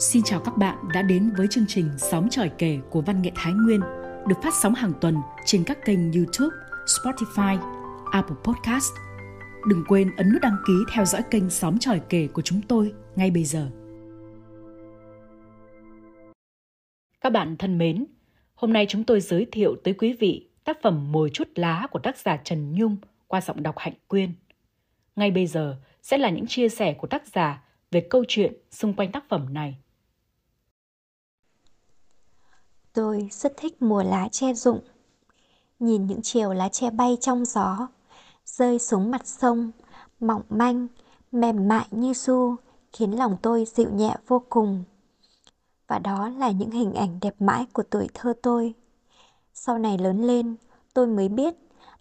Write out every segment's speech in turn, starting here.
Xin chào các bạn đã đến với chương trình Sóng tròi kể của Văn nghệ Thái Nguyên được phát sóng hàng tuần trên các kênh YouTube, Spotify, Apple Podcast. Đừng quên ấn nút đăng ký theo dõi kênh Sóng tròi kể của chúng tôi ngay bây giờ. Các bạn thân mến, hôm nay chúng tôi giới thiệu tới quý vị tác phẩm Mồi chút lá của tác giả Trần Nhung qua giọng đọc Hạnh Quyên. Ngay bây giờ sẽ là những chia sẻ của tác giả về câu chuyện xung quanh tác phẩm này. Tôi rất thích mùa lá che rụng. Nhìn những chiều lá che bay trong gió, rơi xuống mặt sông, mỏng manh, mềm mại như su, khiến lòng tôi dịu nhẹ vô cùng. Và đó là những hình ảnh đẹp mãi của tuổi thơ tôi. Sau này lớn lên, tôi mới biết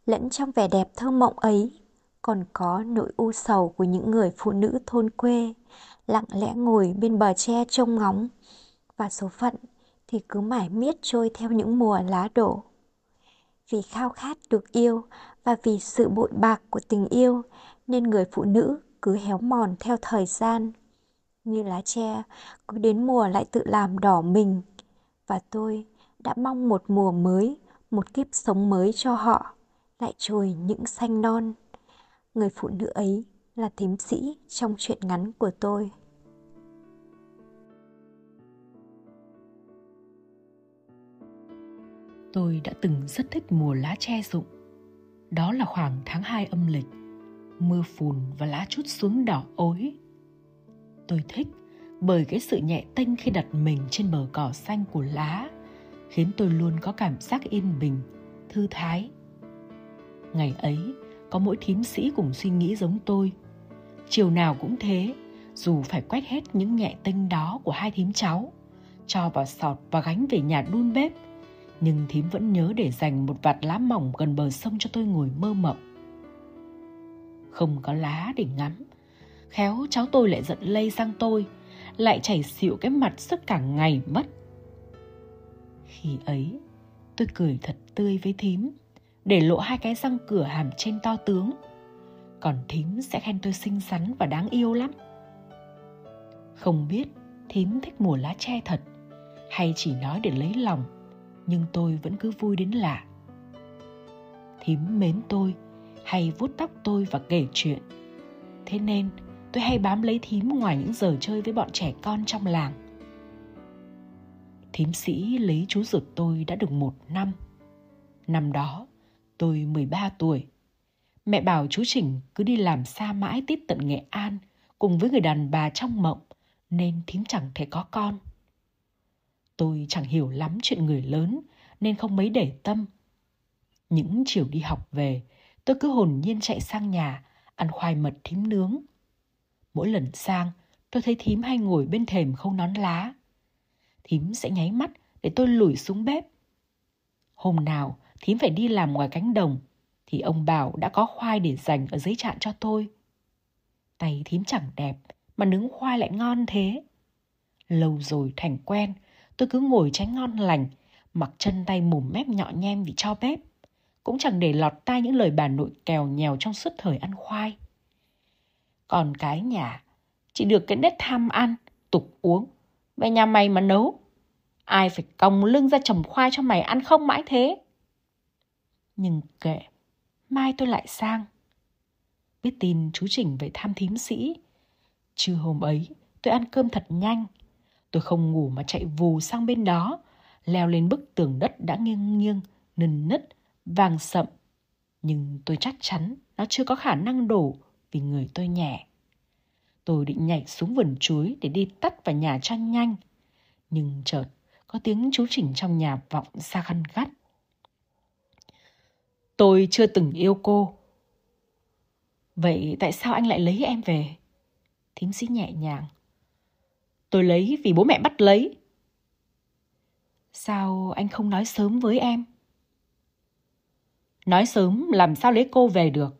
lẫn trong vẻ đẹp thơ mộng ấy còn có nỗi u sầu của những người phụ nữ thôn quê lặng lẽ ngồi bên bờ tre trông ngóng và số phận thì cứ mãi miết trôi theo những mùa lá đổ. Vì khao khát được yêu và vì sự bội bạc của tình yêu, nên người phụ nữ cứ héo mòn theo thời gian. Như lá tre, cứ đến mùa lại tự làm đỏ mình. Và tôi đã mong một mùa mới, một kiếp sống mới cho họ, lại trồi những xanh non. Người phụ nữ ấy là thím sĩ trong chuyện ngắn của tôi. Tôi đã từng rất thích mùa lá che rụng. Đó là khoảng tháng 2 âm lịch. Mưa phùn và lá chút xuống đỏ ối. Tôi thích bởi cái sự nhẹ tênh khi đặt mình trên bờ cỏ xanh của lá, khiến tôi luôn có cảm giác yên bình, thư thái. Ngày ấy, có mỗi thím sĩ cùng suy nghĩ giống tôi. Chiều nào cũng thế, dù phải quét hết những nhẹ tinh đó của hai thím cháu, cho vào sọt và gánh về nhà đun bếp nhưng thím vẫn nhớ để dành một vạt lá mỏng gần bờ sông cho tôi ngồi mơ mộng. Không có lá để ngắm, khéo cháu tôi lại giận lây sang tôi, lại chảy xịu cái mặt suốt cả ngày mất. Khi ấy, tôi cười thật tươi với thím, để lộ hai cái răng cửa hàm trên to tướng. Còn thím sẽ khen tôi xinh xắn và đáng yêu lắm. Không biết thím thích mùa lá tre thật, hay chỉ nói để lấy lòng nhưng tôi vẫn cứ vui đến lạ thím mến tôi, hay vuốt tóc tôi và kể chuyện thế nên, tôi hay bám lấy thím ngoài những giờ chơi với bọn trẻ con trong làng thím sĩ lấy chú ruột tôi đã được một năm năm đó, tôi 13 tuổi. Mẹ bảo chú Chỉnh cứ đi làm xa mãi tít tận Nghệ An cùng với người đàn bà trong mộng, nên thím chẳng thể có con. Tôi chẳng hiểu lắm chuyện người lớn nên không mấy để tâm. Những chiều đi học về, tôi cứ hồn nhiên chạy sang nhà ăn khoai mật thím nướng. Mỗi lần sang, tôi thấy thím hay ngồi bên thềm không nón lá. Thím sẽ nháy mắt để tôi lủi xuống bếp. Hôm nào, thím phải đi làm ngoài cánh đồng thì ông bảo đã có khoai để dành ở dưới trạn cho tôi. Tay thím chẳng đẹp mà nướng khoai lại ngon thế. Lâu rồi thành quen, tôi cứ ngồi tránh ngon lành, mặc chân tay mùm mép nhọ nhem vì cho bếp. Cũng chẳng để lọt tai những lời bà nội kèo nhèo trong suốt thời ăn khoai. Còn cái nhà, chỉ được cái nét tham ăn, tục uống. Về nhà mày mà nấu, ai phải còng lưng ra trồng khoai cho mày ăn không mãi thế. Nhưng kệ, mai tôi lại sang. Biết tin chú Chỉnh về thăm thím sĩ. Trưa hôm ấy, tôi ăn cơm thật nhanh. Tôi không ngủ mà chạy vù sang bên đó, leo lên bức tường đất đã nghiêng nghiêng, nần nứt, vàng sậm. Nhưng tôi chắc chắn nó chưa có khả năng đổ vì người tôi nhẹ. Tôi định nhảy xuống vườn chuối để đi tắt vào nhà cho nhanh. Nhưng chợt có tiếng chú Chỉnh trong nhà vọng ra khăn gắt. Tôi chưa từng yêu cô. Vậy tại sao anh lại lấy em về? Thím sĩ nhẹ nhàng. Tôi lấy vì bố mẹ bắt lấy. Sao anh không nói sớm với em? Nói sớm làm sao lấy cô về được.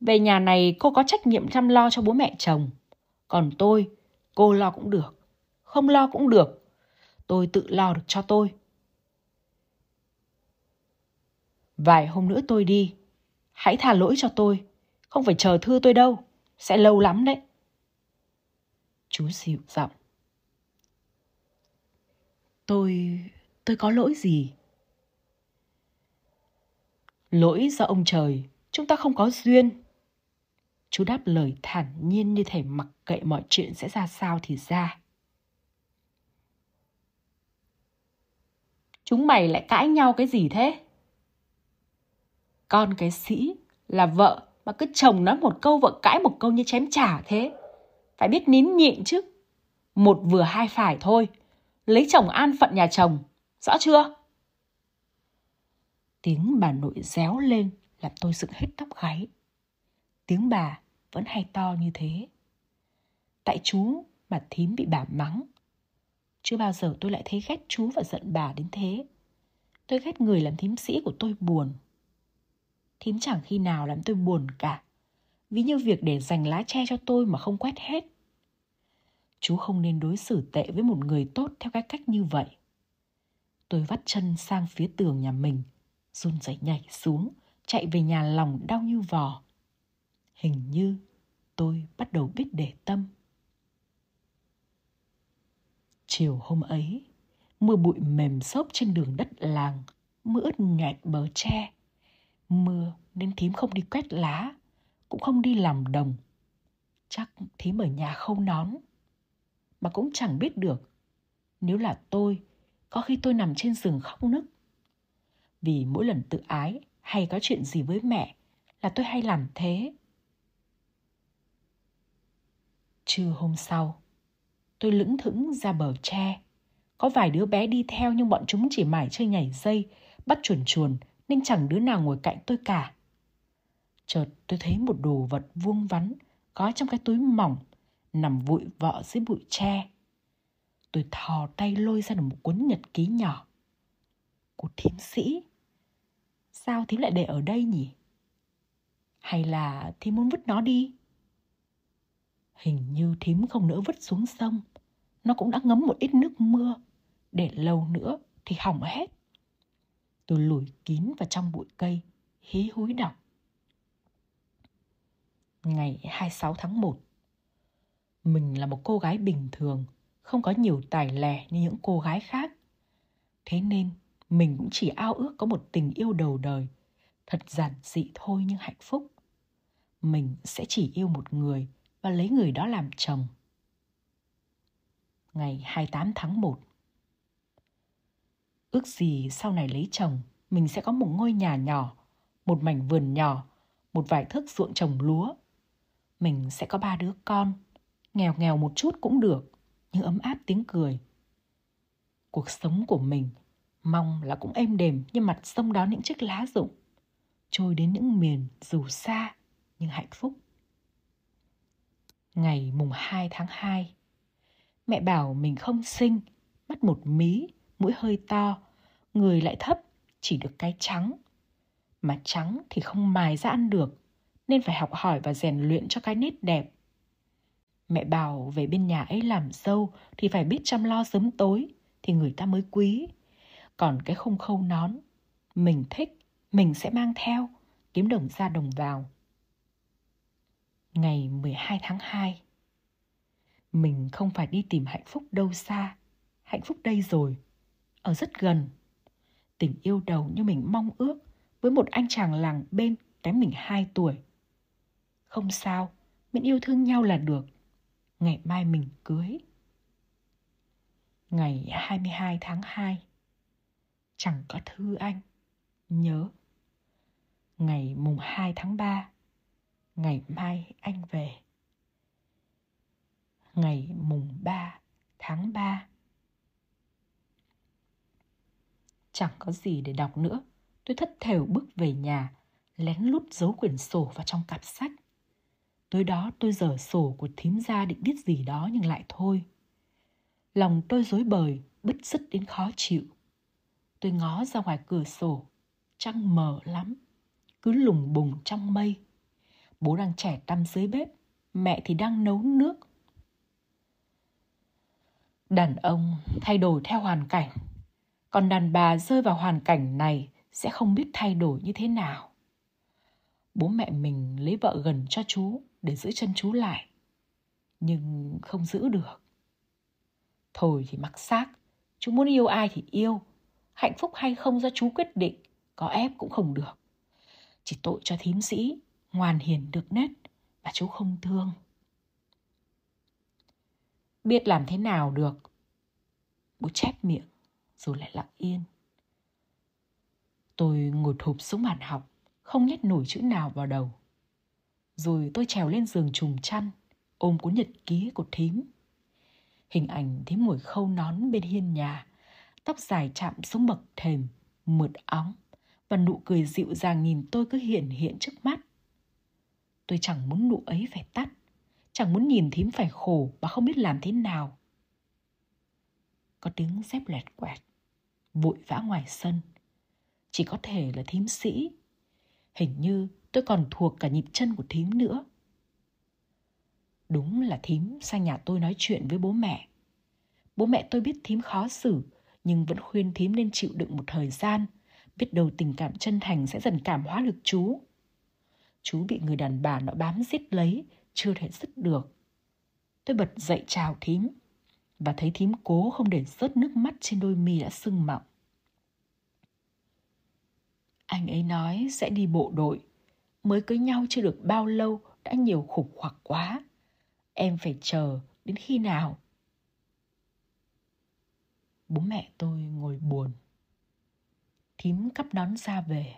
Về nhà này cô có trách nhiệm chăm lo cho bố mẹ chồng. Còn tôi, cô lo cũng được. Không lo cũng được. Tôi tự lo được cho tôi. Vài hôm nữa tôi đi. Hãy tha lỗi cho tôi. Không phải chờ thư tôi đâu. Sẽ lâu lắm đấy. Chú dịu giọng. Tôi... tôi có lỗi gì? Lỗi do ông trời, chúng ta không có duyên. Chú đáp lời thản nhiên như thể mặc kệ mọi chuyện sẽ ra sao thì ra. Chúng mày lại cãi nhau cái gì thế? Con cái sĩ là vợ mà cứ chồng nói một câu vợ cãi một câu như chém trả thế. Phải biết nín nhịn chứ. Một vừa hai phải thôi. Lấy chồng an phận nhà chồng. Rõ chưa? Tiếng bà nội réo lên, làm tôi dựng hết tóc gáy. Tiếng bà vẫn hay to như thế. Tại chú mà thím bị bà mắng. Chưa bao giờ tôi lại thấy ghét chú và giận bà đến thế. Tôi ghét người làm thím sĩ của tôi buồn. Thím chẳng khi nào làm tôi buồn cả. Ví như việc để dành lá tre cho tôi mà không quét hết. Chú không nên đối xử tệ với một người tốt theo cái cách như vậy. Tôi vắt chân sang phía tường nhà mình, run rẩy nhảy xuống, chạy về nhà lòng đau như vò. Hình như tôi bắt đầu biết để tâm. Chiều hôm ấy, mưa bụi mềm xốp trên đường đất làng, mưa ướt nhẹt bờ tre. Mưa nên thím không đi quét lá, cũng không đi làm đồng. Chắc thím ở nhà không nón. Mà cũng chẳng biết được. Nếu là tôi, có khi tôi nằm trên giường khóc nức. Vì mỗi lần tự ái hay có chuyện gì với mẹ là tôi hay làm thế. Trưa hôm sau, tôi lững thững ra bờ tre. Có vài đứa bé đi theo nhưng bọn chúng chỉ mải chơi nhảy dây, bắt chuồn chuồn nên chẳng đứa nào ngồi cạnh tôi cả. Chợt tôi thấy một đồ vật vuông vắn có trong cái túi mỏng nằm vụi vọ dưới bụi tre. Tôi thò tay lôi ra được một cuốn nhật ký nhỏ. Của thím sĩ. Sao thím lại để ở đây nhỉ? Hay là thím muốn vứt nó đi? Hình như thím không nỡ vứt xuống sông. Nó cũng đã ngấm một ít nước mưa. Để lâu nữa thì hỏng hết. Tôi lùi kín vào trong bụi cây, hí húi đọc. Ngày 26 tháng 1 mình là một cô gái bình thường, không có nhiều tài lẻ như những cô gái khác. Thế nên mình cũng chỉ ao ước có một tình yêu đầu đời, thật giản dị thôi nhưng hạnh phúc. Mình sẽ chỉ yêu một người và lấy người đó làm chồng. Ngày 28 tháng 1 Ước gì sau này lấy chồng, mình sẽ có một ngôi nhà nhỏ, một mảnh vườn nhỏ, một vài thước ruộng trồng lúa. Mình sẽ có ba đứa con, nghèo nghèo một chút cũng được, nhưng ấm áp tiếng cười. Cuộc sống của mình mong là cũng êm đềm như mặt sông đó những chiếc lá rụng, trôi đến những miền dù xa nhưng hạnh phúc. Ngày mùng 2 tháng 2 Mẹ bảo mình không sinh, mắt một mí, mũi hơi to, người lại thấp, chỉ được cái trắng. Mà trắng thì không mài ra ăn được, nên phải học hỏi và rèn luyện cho cái nét đẹp. Mẹ bảo về bên nhà ấy làm dâu thì phải biết chăm lo sớm tối thì người ta mới quý. Còn cái không khâu nón, mình thích, mình sẽ mang theo, kiếm đồng ra đồng vào. Ngày 12 tháng 2 Mình không phải đi tìm hạnh phúc đâu xa, hạnh phúc đây rồi, ở rất gần. Tình yêu đầu như mình mong ước với một anh chàng làng bên kém mình 2 tuổi. Không sao, miễn yêu thương nhau là được. Ngày mai mình cưới. Ngày 22 tháng 2 Chẳng có thư anh. Nhớ. Ngày mùng 2 tháng 3 Ngày mai anh về. Ngày mùng 3 tháng 3 Chẳng có gì để đọc nữa. Tôi thất thểu bước về nhà, lén lút giấu quyển sổ vào trong cặp sách. Tối đó tôi dở sổ của thím ra định biết gì đó nhưng lại thôi. Lòng tôi dối bời, bứt rứt đến khó chịu. Tôi ngó ra ngoài cửa sổ, trăng mờ lắm, cứ lùng bùng trong mây. Bố đang trẻ tăm dưới bếp, mẹ thì đang nấu nước. Đàn ông thay đổi theo hoàn cảnh còn đàn bà rơi vào hoàn cảnh này sẽ không biết thay đổi như thế nào bố mẹ mình lấy vợ gần cho chú để giữ chân chú lại nhưng không giữ được thôi thì mặc xác Chú muốn yêu ai thì yêu. Hạnh phúc hay không do chú quyết định. Có ép cũng không được. Chỉ tội cho thím sĩ, ngoan hiền được nết mà chú không thương. Biết làm thế nào được. Bố chép miệng rồi lại lặng yên. Tôi ngồi thụp xuống bàn học, không nhét nổi chữ nào vào đầu. Rồi tôi trèo lên giường trùm chăn, ôm cuốn nhật ký của thím. Hình ảnh thím ngồi khâu nón bên hiên nhà, tóc dài chạm xuống bậc thềm, mượt óng, và nụ cười dịu dàng nhìn tôi cứ hiện hiện trước mắt. Tôi chẳng muốn nụ ấy phải tắt, chẳng muốn nhìn thím phải khổ và không biết làm thế nào. Có tiếng dép lẹt quẹt, vội vã ngoài sân. Chỉ có thể là thím sĩ. Hình như tôi còn thuộc cả nhịp chân của thím nữa. Đúng là thím sang nhà tôi nói chuyện với bố mẹ. Bố mẹ tôi biết thím khó xử, nhưng vẫn khuyên thím nên chịu đựng một thời gian, biết đâu tình cảm chân thành sẽ dần cảm hóa được chú. Chú bị người đàn bà nó bám giết lấy, chưa thể dứt được. Tôi bật dậy chào thím, và thấy thím cố không để rớt nước mắt trên đôi mi đã sưng mọng. Anh ấy nói sẽ đi bộ đội, mới cưới nhau chưa được bao lâu đã nhiều khủng hoảng quá. Em phải chờ đến khi nào? Bố mẹ tôi ngồi buồn. Thím cắp đón ra về.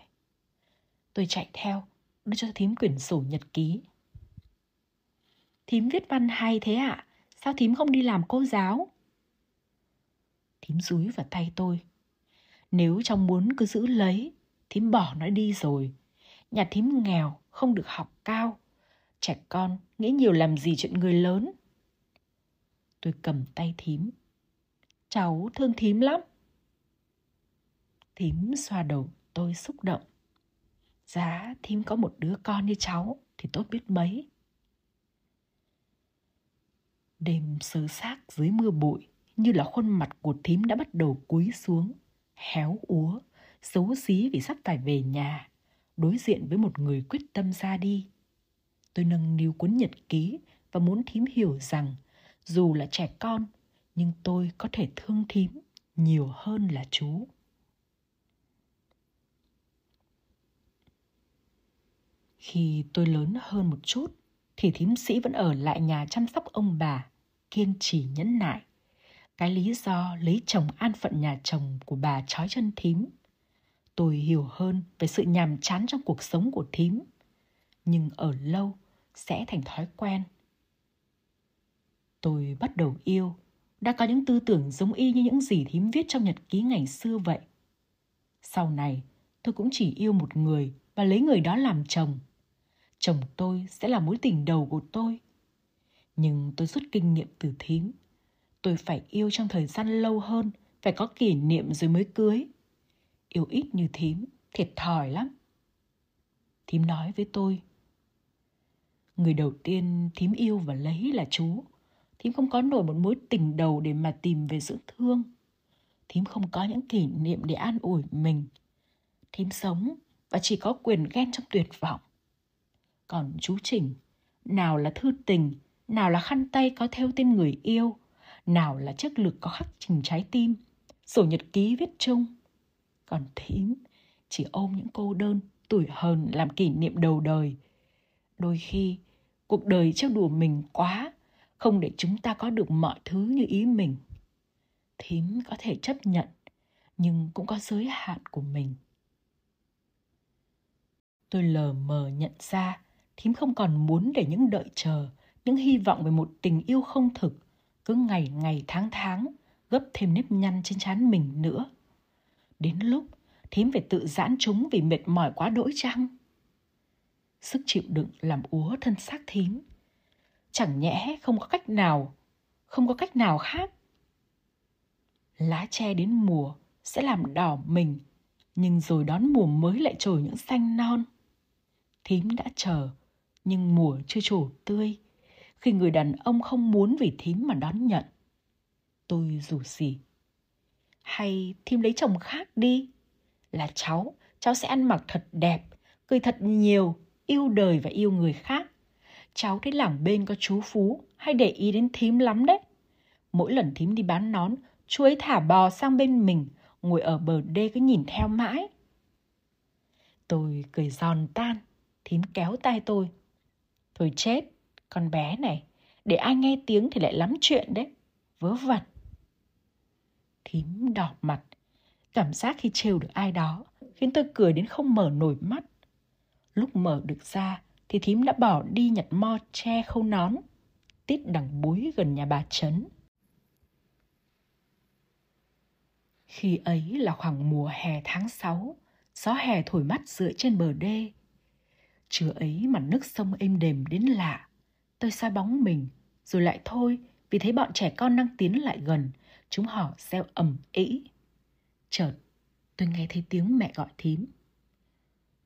Tôi chạy theo, đưa cho thím quyển sổ nhật ký. Thím viết văn hay thế ạ? À? Sao thím không đi làm cô giáo? Thím rúi vào tay tôi. Nếu trong muốn cứ giữ lấy, thím bỏ nó đi rồi. Nhà thím nghèo, không được học cao. Trẻ con, nghĩ nhiều làm gì chuyện người lớn. Tôi cầm tay thím. Cháu thương thím lắm. Thím xoa đầu tôi xúc động. Giá thím có một đứa con như cháu thì tốt biết mấy. Đêm sơ xác dưới mưa bụi như là khuôn mặt của thím đã bắt đầu cúi xuống, héo úa, xấu xí vì sắp phải về nhà, đối diện với một người quyết tâm ra đi. Tôi nâng niu cuốn nhật ký và muốn thím hiểu rằng dù là trẻ con nhưng tôi có thể thương thím nhiều hơn là chú. Khi tôi lớn hơn một chút thì thím sĩ vẫn ở lại nhà chăm sóc ông bà, kiên trì nhẫn nại. Cái lý do lấy chồng an phận nhà chồng của bà trói chân thím. Tôi hiểu hơn về sự nhàm chán trong cuộc sống của thím. Nhưng ở lâu sẽ thành thói quen. Tôi bắt đầu yêu, đã có những tư tưởng giống y như những gì thím viết trong nhật ký ngày xưa vậy. Sau này, tôi cũng chỉ yêu một người và lấy người đó làm chồng chồng tôi sẽ là mối tình đầu của tôi nhưng tôi rút kinh nghiệm từ thím tôi phải yêu trong thời gian lâu hơn phải có kỷ niệm rồi mới cưới yêu ít như thím thiệt thòi lắm. Thím nói với tôi người đầu tiên thím yêu và lấy là chú. Thím không có nổi một mối tình đầu để mà tìm về dưỡng thương. Thím không có những kỷ niệm để an ủi mình. Thím sống và chỉ có quyền ghen trong tuyệt vọng. Còn chú Trình, nào là thư tình, nào là khăn tay có theo tên người yêu, nào là chiếc lực có khắc trình trái tim, sổ nhật ký viết chung. Còn thím chỉ ôm những cô đơn, tuổi hờn làm kỷ niệm đầu đời. Đôi khi, cuộc đời trêu đùa mình quá, không để chúng ta có được mọi thứ như ý mình. Thím có thể chấp nhận, nhưng cũng có giới hạn của mình. Tôi lờ mờ nhận ra thím không còn muốn để những đợi chờ, những hy vọng về một tình yêu không thực, cứ ngày ngày tháng tháng gấp thêm nếp nhăn trên trán mình nữa. Đến lúc thím phải tự giãn chúng vì mệt mỏi quá đỗi chăng? Sức chịu đựng làm úa thân xác thím. Chẳng nhẽ không có cách nào, không có cách nào khác. Lá tre đến mùa sẽ làm đỏ mình, nhưng rồi đón mùa mới lại trồi những xanh non. Thím đã chờ nhưng mùa chưa trổ tươi khi người đàn ông không muốn vì thím mà đón nhận tôi dù gì hay thím lấy chồng khác đi là cháu cháu sẽ ăn mặc thật đẹp cười thật nhiều yêu đời và yêu người khác cháu thấy làng bên có chú phú hay để ý đến thím lắm đấy mỗi lần thím đi bán nón chú ấy thả bò sang bên mình, ngồi ở bờ đê cứ nhìn theo mãi. Tôi cười giòn tan, thím kéo tay tôi. Thôi chết, con bé này, để ai nghe tiếng thì lại lắm chuyện đấy, vớ vẩn. Thím đỏ mặt, cảm giác khi trêu được ai đó khiến tôi cười đến không mở nổi mắt. Lúc mở được ra thì thím đã bỏ đi nhặt mo tre khâu nón, tít đằng búi gần nhà bà Trấn. Khi ấy là khoảng mùa hè tháng 6, gió hè thổi mắt dựa trên bờ đê. Trưa ấy mặt nước sông êm đềm đến lạ. Tôi xa bóng mình, rồi lại thôi vì thấy bọn trẻ con đang tiến lại gần, chúng họ reo ầm ĩ. Chợt, tôi nghe thấy tiếng mẹ gọi thím.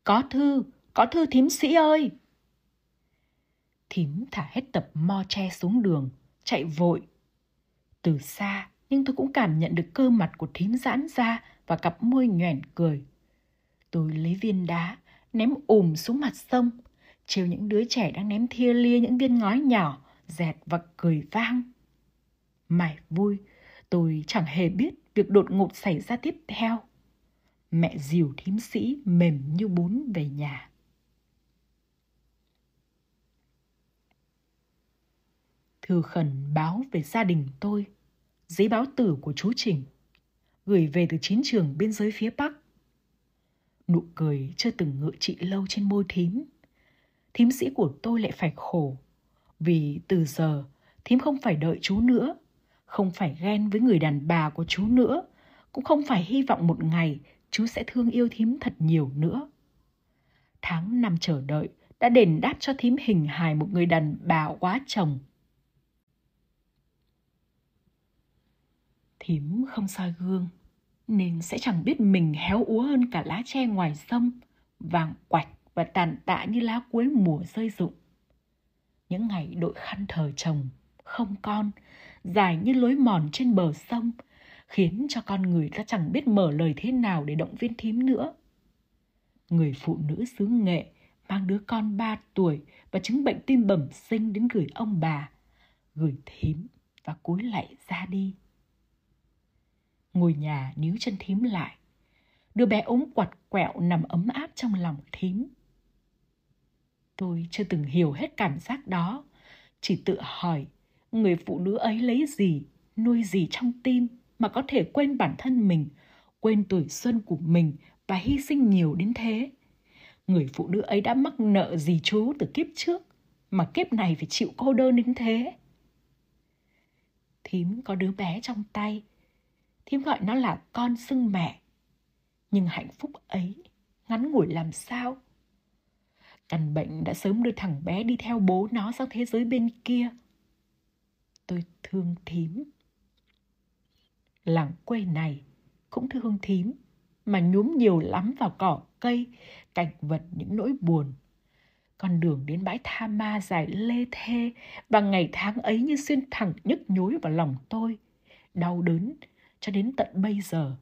Có thư, có thư thím sĩ ơi! Thím thả hết tập mo che xuống đường, chạy vội. Từ xa, nhưng tôi cũng cảm nhận được cơ mặt của thím giãn ra và cặp môi nhoẻn cười. Tôi lấy viên đá, ném ùm xuống mặt sông, trêu những đứa trẻ đang ném thia lia những viên ngói nhỏ, dẹt và cười vang. Mải vui, tôi chẳng hề biết việc đột ngột xảy ra tiếp theo. Mẹ dìu thím sĩ mềm như bún về nhà. Thư khẩn báo về gia đình tôi – giấy báo tử của chú Trình, gửi về từ chiến trường biên giới phía Bắc. Nụ cười chưa từng ngựa trị lâu trên môi thím. Thím sĩ của tôi lại phải khổ, vì từ giờ thím không phải đợi chú nữa, không phải ghen với người đàn bà của chú nữa, cũng không phải hy vọng một ngày chú sẽ thương yêu thím thật nhiều nữa. Tháng năm chờ đợi đã đền đáp cho thím hình hài một người đàn bà quá chồng thím không soi gương nên sẽ chẳng biết mình héo úa hơn cả lá tre ngoài sông vàng quạch và tàn tạ như lá cuối mùa rơi rụng những ngày đội khăn thờ chồng không con dài như lối mòn trên bờ sông khiến cho con người ta chẳng biết mở lời thế nào để động viên thím nữa người phụ nữ xứ nghệ mang đứa con 3 tuổi và chứng bệnh tim bẩm sinh đến gửi ông bà gửi thím và cúi lại ra đi ngồi nhà níu chân thím lại. Đứa bé ốm quặt quẹo nằm ấm áp trong lòng thím. Tôi chưa từng hiểu hết cảm giác đó, chỉ tự hỏi người phụ nữ ấy lấy gì, nuôi gì trong tim mà có thể quên bản thân mình, quên tuổi xuân của mình và hy sinh nhiều đến thế. Người phụ nữ ấy đã mắc nợ gì chú từ kiếp trước mà kiếp này phải chịu cô đơn đến thế. Thím có đứa bé trong tay, thím gọi nó là con xưng mẹ. Nhưng hạnh phúc ấy ngắn ngủi làm sao? Căn bệnh đã sớm đưa thằng bé đi theo bố nó sang thế giới bên kia. Tôi thương thím. Làng quê này cũng thương thím, mà nhúm nhiều lắm vào cỏ cây, cảnh vật những nỗi buồn. Con đường đến bãi tha ma dài lê thê và ngày tháng ấy như xuyên thẳng nhức nhối vào lòng tôi. Đau đớn cho đến tận bây giờ.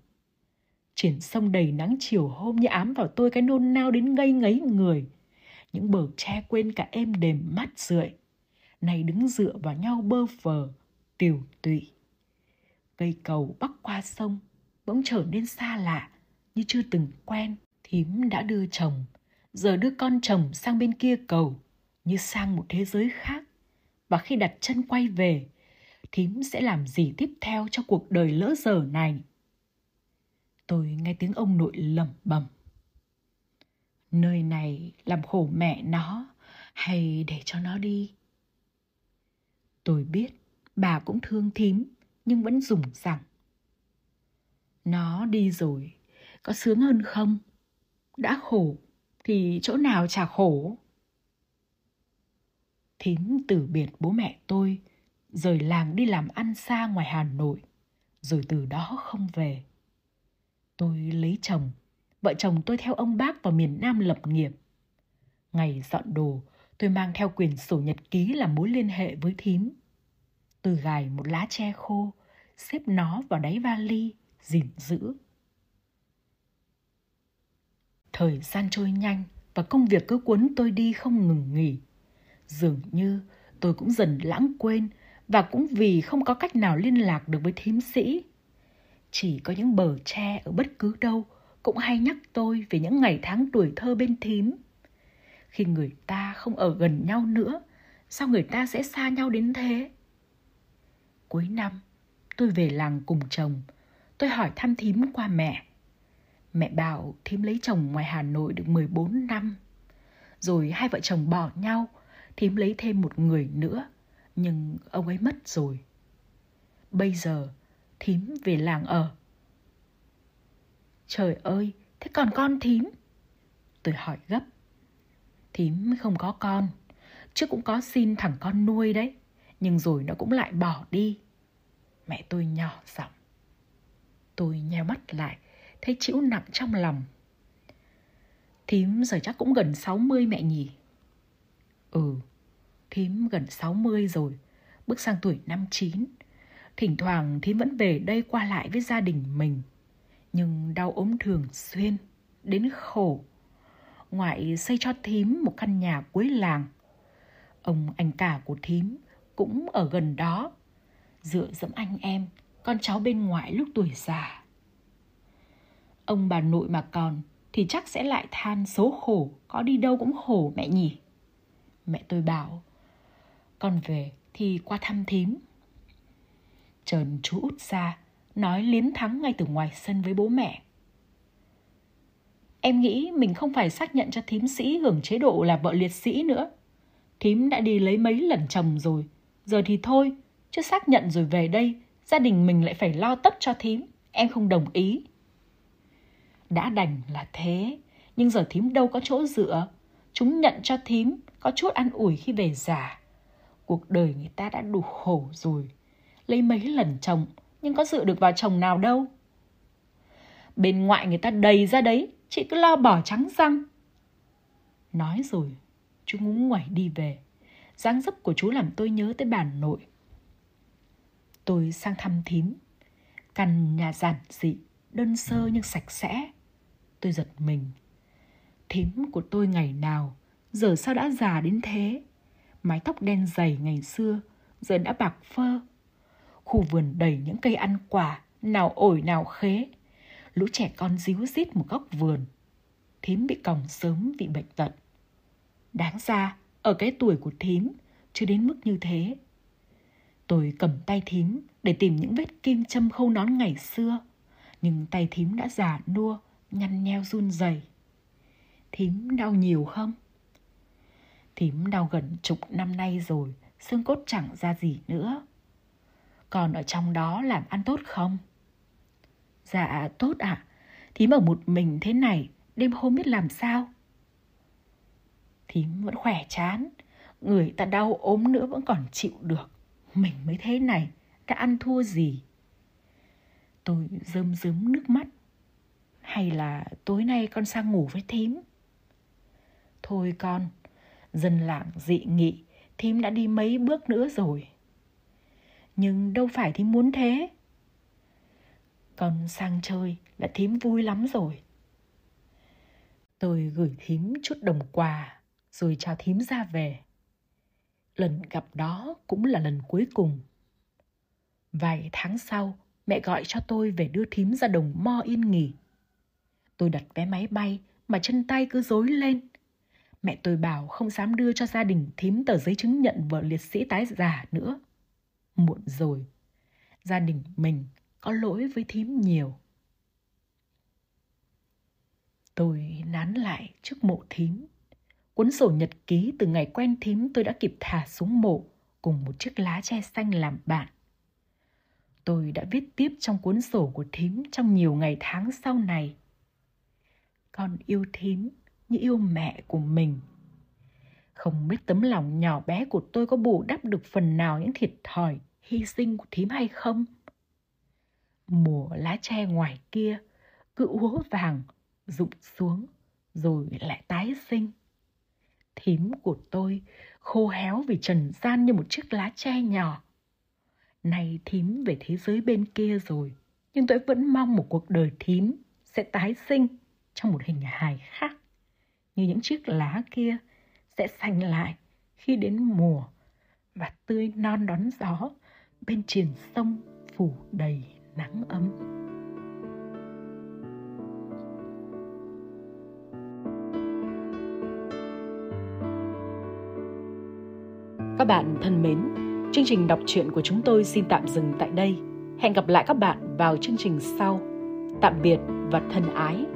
Triển sông đầy nắng chiều hôm như ám vào tôi cái nôn nao đến ngây ngấy người. Những bờ tre quên cả êm đềm mắt rượi. Này đứng dựa vào nhau bơ phờ, tiều tụy. Cây cầu bắc qua sông bỗng trở nên xa lạ như chưa từng quen. Thím đã đưa chồng, giờ đưa con chồng sang bên kia cầu như sang một thế giới khác. Và khi đặt chân quay về, thím sẽ làm gì tiếp theo cho cuộc đời lỡ dở này tôi nghe tiếng ông nội lẩm bẩm nơi này làm khổ mẹ nó hay để cho nó đi tôi biết bà cũng thương thím nhưng vẫn dùng rằng nó đi rồi có sướng hơn không đã khổ thì chỗ nào chả khổ thím từ biệt bố mẹ tôi rời làng đi làm ăn xa ngoài Hà Nội, rồi từ đó không về. Tôi lấy chồng, vợ chồng tôi theo ông bác vào miền Nam lập nghiệp. Ngày dọn đồ, tôi mang theo quyển sổ nhật ký làm mối liên hệ với thím. Tôi gài một lá tre khô, xếp nó vào đáy vali, gìn giữ. Thời gian trôi nhanh và công việc cứ cuốn tôi đi không ngừng nghỉ. Dường như tôi cũng dần lãng quên và cũng vì không có cách nào liên lạc được với thím sĩ Chỉ có những bờ tre ở bất cứ đâu cũng hay nhắc tôi về những ngày tháng tuổi thơ bên thím. Khi người ta không ở gần nhau nữa, sao người ta sẽ xa nhau đến thế? Cuối năm, tôi về làng cùng chồng. Tôi hỏi thăm thím qua mẹ. Mẹ bảo thím lấy chồng ngoài Hà Nội được 14 năm. Rồi hai vợ chồng bỏ nhau, thím lấy thêm một người nữa. Nhưng ông ấy mất rồi. Bây giờ, thím về làng ở. Trời ơi, thế còn con thím? Tôi hỏi gấp. Thím không có con. Trước cũng có xin thằng con nuôi đấy. Nhưng rồi nó cũng lại bỏ đi. Mẹ tôi nhỏ giọng. Tôi nheo mắt lại, thấy chịu nặng trong lòng. Thím giờ chắc cũng gần 60 mẹ nhỉ? Ừ, thím gần 60 rồi, bước sang tuổi năm chín. Thỉnh thoảng thím vẫn về đây qua lại với gia đình mình. Nhưng đau ốm thường xuyên, đến khổ. Ngoại xây cho thím một căn nhà cuối làng. Ông anh cả của thím cũng ở gần đó. Dựa dẫm anh em, con cháu bên ngoại lúc tuổi già. Ông bà nội mà còn thì chắc sẽ lại than số khổ, có đi đâu cũng khổ mẹ nhỉ. Mẹ tôi bảo, con về thì qua thăm thím. Trần chú út ra, nói liến thắng ngay từ ngoài sân với bố mẹ. Em nghĩ mình không phải xác nhận cho thím sĩ hưởng chế độ là vợ liệt sĩ nữa. Thím đã đi lấy mấy lần chồng rồi, giờ thì thôi, chứ xác nhận rồi về đây, gia đình mình lại phải lo tất cho thím, em không đồng ý. Đã đành là thế, nhưng giờ thím đâu có chỗ dựa, chúng nhận cho thím có chút ăn ủi khi về già. Cuộc đời người ta đã đủ khổ rồi, lấy mấy lần chồng nhưng có dựa được vào chồng nào đâu. Bên ngoại người ta đầy ra đấy, chị cứ lo bỏ trắng răng. Nói rồi, chú ngúng ngoảy đi về. dáng dấp của chú làm tôi nhớ tới bản nội. Tôi sang thăm thím. Căn nhà giản dị, đơn sơ nhưng sạch sẽ. Tôi giật mình. Thím của tôi ngày nào, giờ sao đã già đến thế? Mái tóc đen dày ngày xưa, giờ đã bạc phơ. Khu vườn đầy những cây ăn quả, nào ổi nào khế. Lũ trẻ con díu rít một góc vườn. Thím bị còng sớm vì bệnh tật. Đáng ra, ở cái tuổi của thím, chưa đến mức như thế. Tôi cầm tay thím để tìm những vết kim châm khâu nón ngày xưa. Nhưng tay thím đã già nua, nhăn nheo run rẩy. Thím đau nhiều không? Thím đau gần chục năm nay rồi, xương cốt chẳng ra gì nữa. Còn ở trong đó làm ăn tốt không? Dạ tốt ạ. À. Thím ở một mình thế này, đêm hôm biết làm sao. Thím vẫn khỏe chán, người ta đau ốm nữa vẫn còn chịu được. Mình mới thế này, đã ăn thua gì? Tôi rơm rớm nước mắt. Hay là tối nay con sang ngủ với thím? Thôi con, dân làng dị nghị, thím đã đi mấy bước nữa rồi. Nhưng đâu phải thím muốn thế. Con sang chơi là thím vui lắm rồi. Tôi gửi thím chút đồng quà rồi chào thím ra về. Lần gặp đó cũng là lần cuối cùng. Vài tháng sau, mẹ gọi cho tôi về đưa thím ra đồng mo yên nghỉ. Tôi đặt vé máy bay mà chân tay cứ rối lên. Mẹ tôi bảo không dám đưa cho gia đình thím tờ giấy chứng nhận vợ liệt sĩ tái giả nữa. Muộn rồi. Gia đình mình có lỗi với thím nhiều. Tôi nán lại trước mộ thím. Cuốn sổ nhật ký từ ngày quen thím tôi đã kịp thả xuống mộ cùng một chiếc lá tre xanh làm bạn. Tôi đã viết tiếp trong cuốn sổ của thím trong nhiều ngày tháng sau này. Con yêu thím như yêu mẹ của mình. Không biết tấm lòng nhỏ bé của tôi có bù đắp được phần nào những thiệt thòi, hy sinh của thím hay không? Mùa lá tre ngoài kia cứ úa vàng, rụng xuống rồi lại tái sinh. Thím của tôi khô héo vì trần gian như một chiếc lá tre nhỏ. Nay thím về thế giới bên kia rồi, nhưng tôi vẫn mong một cuộc đời thím sẽ tái sinh trong một hình hài khác như những chiếc lá kia sẽ xanh lại khi đến mùa và tươi non đón gió bên triền sông phủ đầy nắng ấm. Các bạn thân mến, chương trình đọc truyện của chúng tôi xin tạm dừng tại đây. Hẹn gặp lại các bạn vào chương trình sau. Tạm biệt và thân ái.